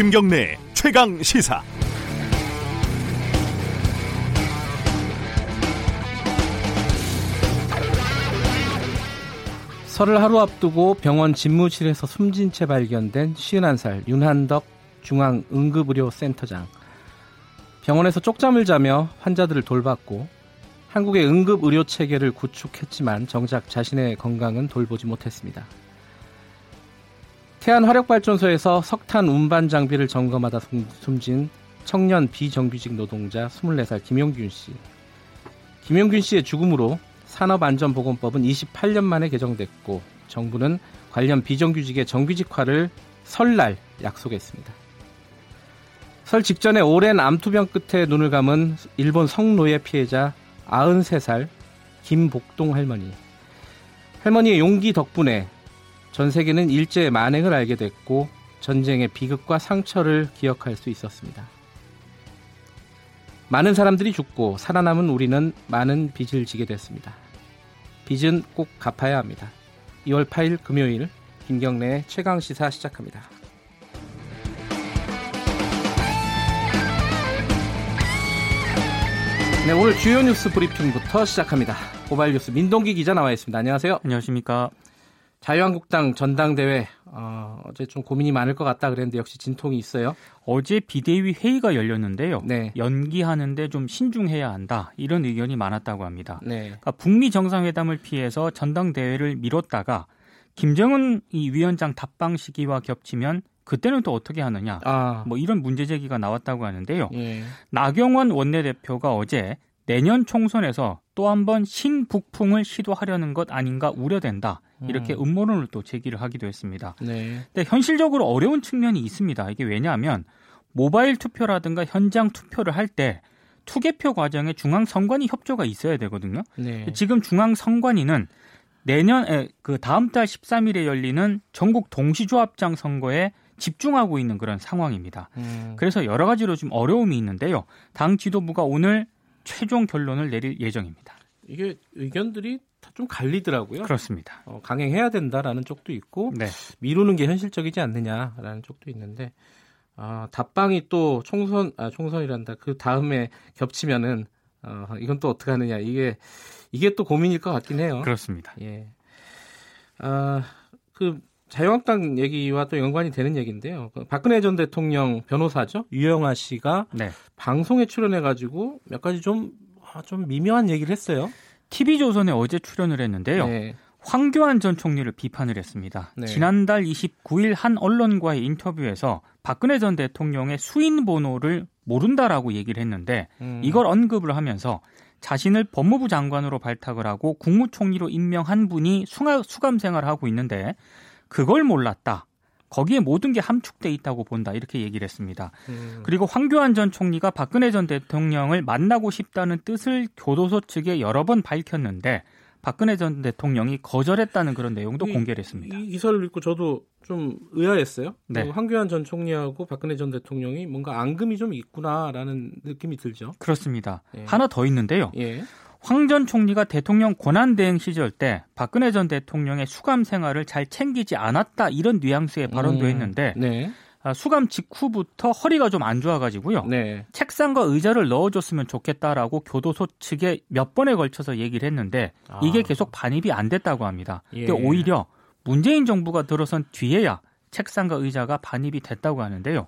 김경래 최강 시사. 설을 하루 앞두고 병원 집무실에서 숨진 채 발견된 51살 윤한덕 중앙응급의료센터장. 병원에서 쪽잠을 자며 환자들을 돌봤고 한국의 응급의료 체계를 구축했지만 정작 자신의 건강은 돌보지 못했습니다. 태안 화력발전소에서 석탄 운반 장비를 점검하다 숨진 청년 비정규직 노동자 24살 김용균 씨. 김용균 씨의 죽음으로 산업안전보건법은 28년 만에 개정됐고 정부는 관련 비정규직의 정규직화를 설날 약속했습니다. 설 직전에 오랜 암투병 끝에 눈을 감은 일본 성노예 피해자 93살 김복동 할머니. 할머니의 용기 덕분에 전 세계는 일제의 만행을 알게 됐고 전쟁의 비극과 상처를 기억할 수 있었습니다. 많은 사람들이 죽고 살아남은 우리는 많은 빚을 지게 됐습니다. 빚은 꼭 갚아야 합니다. 2월 8일 금요일 김경래의 최강 시사 시작합니다. 네, 오늘 주요 뉴스 브리핑부터 시작합니다. 고발 뉴스 민동기 기자 나와 있습니다. 안녕하세요. 안녕하십니까. 자유한국당 전당대회 어, 어제 좀 고민이 많을 것 같다 그랬는데 역시 진통이 있어요. 어제 비대위 회의가 열렸는데요. 네. 연기하는데 좀 신중해야 한다 이런 의견이 많았다고 합니다. 네. 그러니까 북미 정상회담을 피해서 전당대회를 미뤘다가 김정은 이 위원장 답방 시기와 겹치면 그때는 또 어떻게 하느냐 아. 뭐 이런 문제 제기가 나왔다고 하는데요. 예. 나경원 원내대표가 어제 내년 총선에서 또 한 번 신북풍을 시도하려는 것 아닌가 우려된다. 이렇게 음. 음모론을 또 제기를 하기도 했습니다. 네. 근데 현실적으로 어려운 측면이 있습니다. 이게 왜냐하면 모바일 투표라든가 현장 투표를 할 때 투개표 과정에 중앙 선관위 협조가 있어야 되거든요. 네. 지금 중앙 선관위는 내년 그 다음 달 13일에 열리는 전국 동시조합장 선거에 집중하고 있는 그런 상황입니다. 음. 그래서 여러 가지로 좀 어려움이 있는데요. 당 지도부가 오늘 최종 결론을 내릴 예정입니다. 이게 의견들이 좀 갈리더라고요. 그렇습니다. 어, 강행해야 된다라는 쪽도 있고 네. 미루는 게 현실적이지 않느냐라는 쪽도 있는데 아, 답방이 또 총선 아 총선이란다. 그 다음에 겹치면은 어, 이건 또 어떻게 하느냐. 이게 이게 또 고민일 것 같긴 해요. 그렇습니다. 예. 아, 그 자유한국당 얘기와 또 연관이 되는 얘기인데요. 그 박근혜 전 대통령 변호사죠. 유영아 씨가 네. 방송에 출연해 가지고 몇 가지 좀 아, 좀 미묘한 얘기를 했어요. TV조선에 어제 출연을 했는데요. 네. 황교안 전 총리를 비판을 했습니다. 네. 지난달 29일 한 언론과의 인터뷰에서 박근혜 전 대통령의 수인 번호를 모른다라고 얘기를 했는데 음. 이걸 언급을 하면서 자신을 법무부 장관으로 발탁을 하고 국무총리로 임명한 분이 수감 생활을 하고 있는데 그걸 몰랐다. 거기에 모든 게 함축돼 있다고 본다 이렇게 얘기를 했습니다. 음. 그리고 황교안 전 총리가 박근혜 전 대통령을 만나고 싶다는 뜻을 교도소 측에 여러 번 밝혔는데 박근혜 전 대통령이 거절했다는 그런 내용도 이, 공개를 했습니다. 이 기사를 읽고 저도 좀 의아했어요. 네. 황교안 전 총리하고 박근혜 전 대통령이 뭔가 앙금이 좀 있구나라는 느낌이 들죠. 그렇습니다. 예. 하나 더 있는데요. 예. 황 전 총리가 대통령 권한대행 시절 때 박근혜 전 대통령의 수감 생활을 잘 챙기지 않았다 이런 뉘앙스의 발언도 음, 했는데 네. 아, 수감 직후부터 허리가 좀 안 좋아가지고요. 네. 책상과 의자를 넣어줬으면 좋겠다라고 교도소 측에 몇 번에 걸쳐서 얘기를 했는데 아. 이게 계속 반입이 안 됐다고 합니다. 예. 오히려 문재인 정부가 들어선 뒤에야 책상과 의자가 반입이 됐다고 하는데요.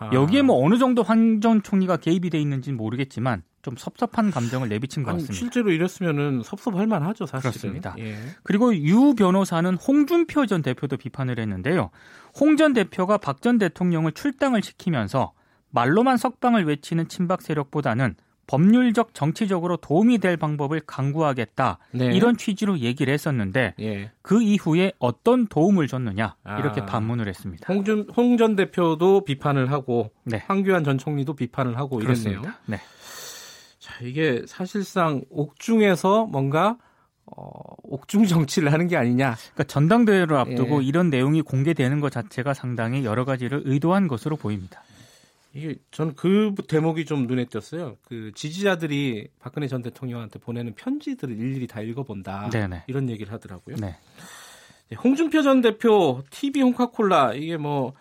아하. 여기에 뭐 어느 정도 황 전 총리가 개입이 돼 있는지는 모르겠지만 좀 섭섭한 감정을 내비친 것 같습니다. 실제로 이랬으면은 섭섭할 만하죠, 사실 그렇습니다. 예. 그리고 유 변호사는 홍준표 전 대표도 비판을 했는데요. 홍 전 대표가 박 전 대통령을 출당을 시키면서 말로만 석방을 외치는 친박 세력보다는 법률적 정치적으로 도움이 될 방법을 강구하겠다 네. 이런 취지로 얘기를 했었는데 예. 그 이후에 어떤 도움을 줬느냐 이렇게 아. 반문을 했습니다. 홍전 대표도 비판을 하고 네. 황교안 전 총리도 비판을 하고 그렇습니다. 네. 자 이게 사실상 옥중에서 뭔가 어, 옥중 정치를 하는 게 아니냐. 그러니까 전당대회를 앞두고 예. 이런 내용이 공개되는 것 자체가 상당히 여러 가지를 의도한 것으로 보입니다. 이게 저는 그 대목이 좀 눈에 띄었어요. 그 지지자들이 박근혜 전 대통령한테 보내는 편지들을 일일이 다 읽어본다. 네네. 이런 얘기를 하더라고요. 네. 홍준표 전 대표 TV 홍카콜라 이게 뭐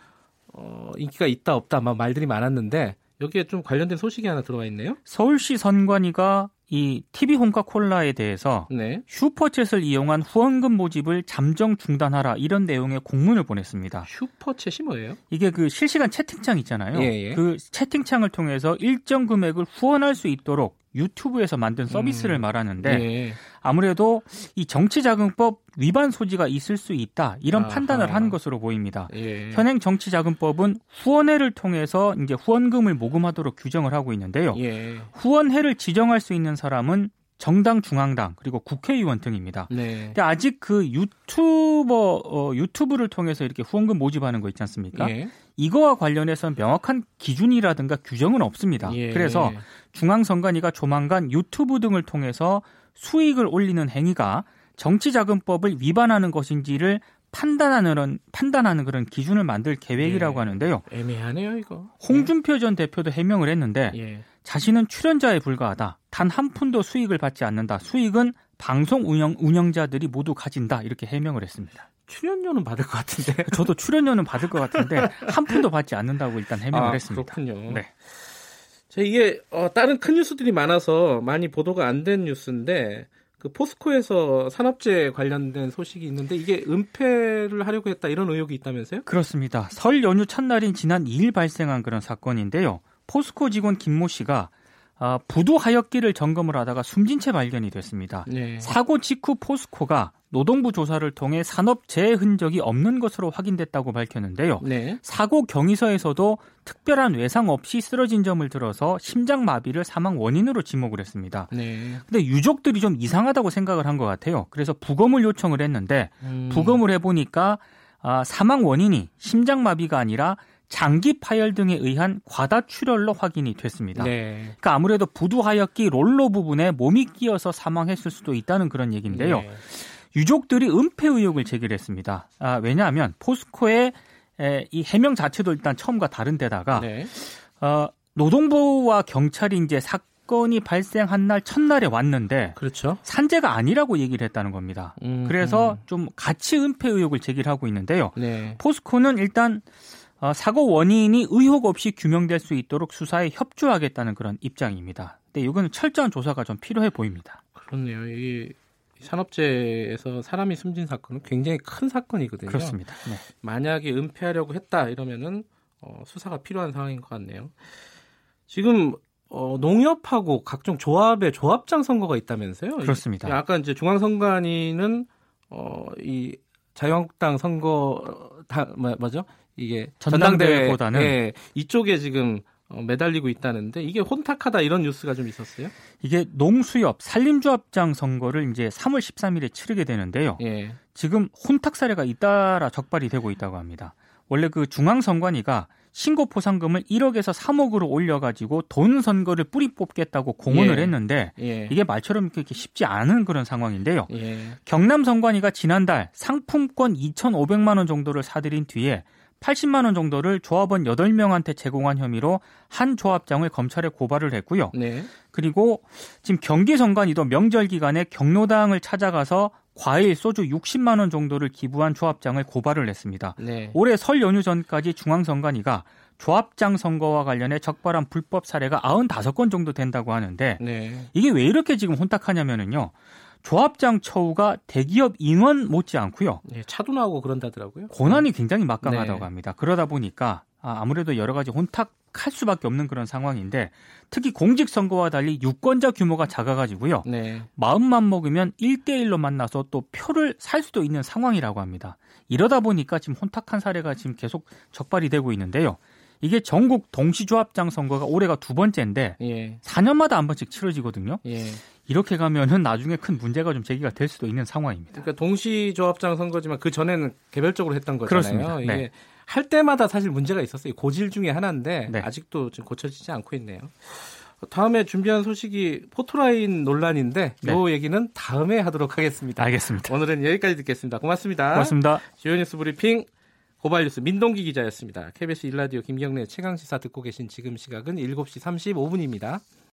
어, 인기가 있다 없다 막 말들이 많았는데 여기에 좀 관련된 소식이 하나 들어와 있네요. 서울시 선관위가 이 TV 홍카콜라에 대해서 네. 슈퍼챗을 이용한 후원금 모집을 잠정 중단하라 이런 내용의 공문을 보냈습니다. 슈퍼챗이 뭐예요? 이게 그 실시간 채팅창 있잖아요. 예, 예. 그 채팅창을 통해서 일정 금액을 후원할 수 있도록 유튜브에서 만든 서비스를 음. 말하는데 네. 아무래도 이 정치자금법 위반 소지가 있을 수 있다 이런 아하. 판단을 한 것으로 보입니다. 예. 현행 정치자금법은 후원회를 통해서 이제 후원금을 모금하도록 규정을 하고 있는데요. 예. 후원회를 지정할 수 있는 사람은 정당, 중앙당 그리고 국회의원 등입니다. 네. 근데 아직 그 유튜버 어, 유튜브를 통해서 이렇게 후원금 모집하는 거 있지 않습니까? 예. 이거와 관련해서는 명확한 기준이라든가 규정은 없습니다. 예. 그래서 중앙선관위가 조만간 유튜브 등을 통해서 수익을 올리는 행위가 정치자금법을 위반하는 것인지를 판단하는 판단하는 그런 기준을 만들 계획이라고 예. 하는데요. 애매하네요, 이거. 홍준표 전 대표도 해명을 했는데 예. 자신은 출연자에 불과하다. 단 한 푼도 수익을 받지 않는다. 수익은 방송 운영 운영자들이 모두 가진다. 이렇게 해명을 했습니다. 출연료는 받을 것 같은데. 저도 출연료는 받을 것 같은데 한 푼도 받지 않는다고 일단 해명을 아, 했습니다. 그렇군요. 네. 자, 이게 어, 다른 큰 뉴스들이 많아서 많이 보도가 안 된 뉴스인데 그 포스코에서 산업재해 관련된 소식이 있는데 이게 은폐를 하려고 했다 이런 의혹이 있다면서요? 그렇습니다. 설 연휴 첫날인 지난 2일 발생한 그런 사건인데요. 포스코 직원 김모 씨가 어, 부두 하역기를 점검을 하다가 숨진 채 발견이 됐습니다. 네. 사고 직후 포스코가 노동부 조사를 통해 산업 재해 흔적이 없는 것으로 확인됐다고 밝혔는데요. 네. 사고 경위서에서도 특별한 외상 없이 쓰러진 점을 들어서 심장 마비를 사망 원인으로 지목을 했습니다. 네. 근데 유족들이 좀 이상하다고 생각을 한 것 같아요. 그래서 부검을 요청을 했는데 음. 부검을 해보니까 아, 사망 원인이 심장 마비가 아니라 장기 파열 등에 의한 과다 출혈로 확인이 됐습니다. 네. 그러니까 아무래도 부두하역기 롤러 부분에 몸이 끼어서 사망했을 수도 있다는 그런 얘기인데요. 네. 유족들이 은폐 의혹을 제기했습니다. 아, 왜냐하면 포스코의 에, 이 해명 자체도 일단 처음과 다른 데다가 네. 어, 노동부와 경찰이 이제 사건이 발생한 날 첫날에 왔는데 그렇죠. 산재가 아니라고 얘기를 했다는 겁니다. 음, 그래서 음. 좀 같이 은폐 의혹을 제기를 하고 있는데요. 네. 포스코는 일단 어, 사고 원인이 의혹 없이 규명될 수 있도록 수사에 협조하겠다는 그런 입장입니다. 근데 이건 철저한 조사가 좀 필요해 보입니다. 그렇네요. 이 산업재해에서 사람이 숨진 사건은 굉장히 큰 사건이거든요. 그렇습니다. 네. 만약에 은폐하려고 했다 이러면은 어, 수사가 필요한 상황인 것 같네요. 지금 어, 농협하고 각종 조합의 조합장 선거가 있다면서요? 그렇습니다. 아까 이제 중앙선관위는 어, 이 자유한국당 선거 다 뭐, 뭐죠? 이게 전당대회보다는 예, 이쪽에 지금 어, 매달리고 있다는데 이게 혼탁하다 이런 뉴스가 좀 있었어요? 이게 농수협 산림조합장 선거를 이제 3월 13일에 치르게 되는데요. 예. 지금 혼탁 사례가 잇따라 적발이 되고 있다고 합니다. 원래 그 중앙선관위가 신고 포상금을 1억에서 3억으로 올려가지고 돈 선거를 뿌리 뽑겠다고 공언을 예. 했는데 예. 이게 말처럼 이렇게 쉽지 않은 그런 상황인데요. 예. 경남 선관위가 지난달 상품권 2,500만 원 정도를 사들인 뒤에 80만 원 정도를 조합원 8명한테 제공한 혐의로 한 조합장을 검찰에 고발을 했고요. 네. 그리고 지금 경기 선관위도 명절 기간에 경로당을 찾아가서 과일, 소주 60만 원 정도를 기부한 조합장을 고발을 했습니다. 네. 올해 설 연휴 전까지 중앙선관위가 조합장 선거와 관련해 적발한 불법 사례가 95건 정도 된다고 하는데 네. 이게 왜 이렇게 지금 혼탁하냐면은요. 조합장 처우가 대기업 인원 못지 않고요. 네, 차도 나오고 그런다더라고요. 권한이 굉장히 막강하다고 네. 합니다. 그러다 보니까 아, 아무래도 여러 가지 혼탁 할 수밖에 없는 그런 상황인데 특히 공직선거와 달리 유권자 규모가 작아가지고요. 네. 마음만 먹으면 1대1로 만나서 또 표를 살 수도 있는 상황이라고 합니다. 이러다 보니까 지금 혼탁한 사례가 지금 계속 적발이 되고 있는데요. 이게 전국 동시조합장 선거가 올해가 두 번째인데 예. 4년마다 한 번씩 치러지거든요. 예. 이렇게 가면은 나중에 큰 문제가 좀 제기가 될 수도 있는 상황입니다. 그러니까 동시조합장 선거지만 그 전에는 개별적으로 했던 거잖아요. 그렇습니다. 이게 네. 할 때마다 사실 문제가 있었어요. 고질 중에 하나인데 네. 아직도 좀 고쳐지지 않고 있네요. 다음에 준비한 소식이 포토라인 논란인데 네. 이 얘기는 다음에 하도록 하겠습니다. 알겠습니다. 오늘은 여기까지 듣겠습니다. 고맙습니다. 고맙습니다. 주요 뉴스 브리핑 고발뉴스 민동기 기자였습니다. KBS 일라디오 김경래 최강 시사 듣고 계신 지금 시각은 7시 35분입니다.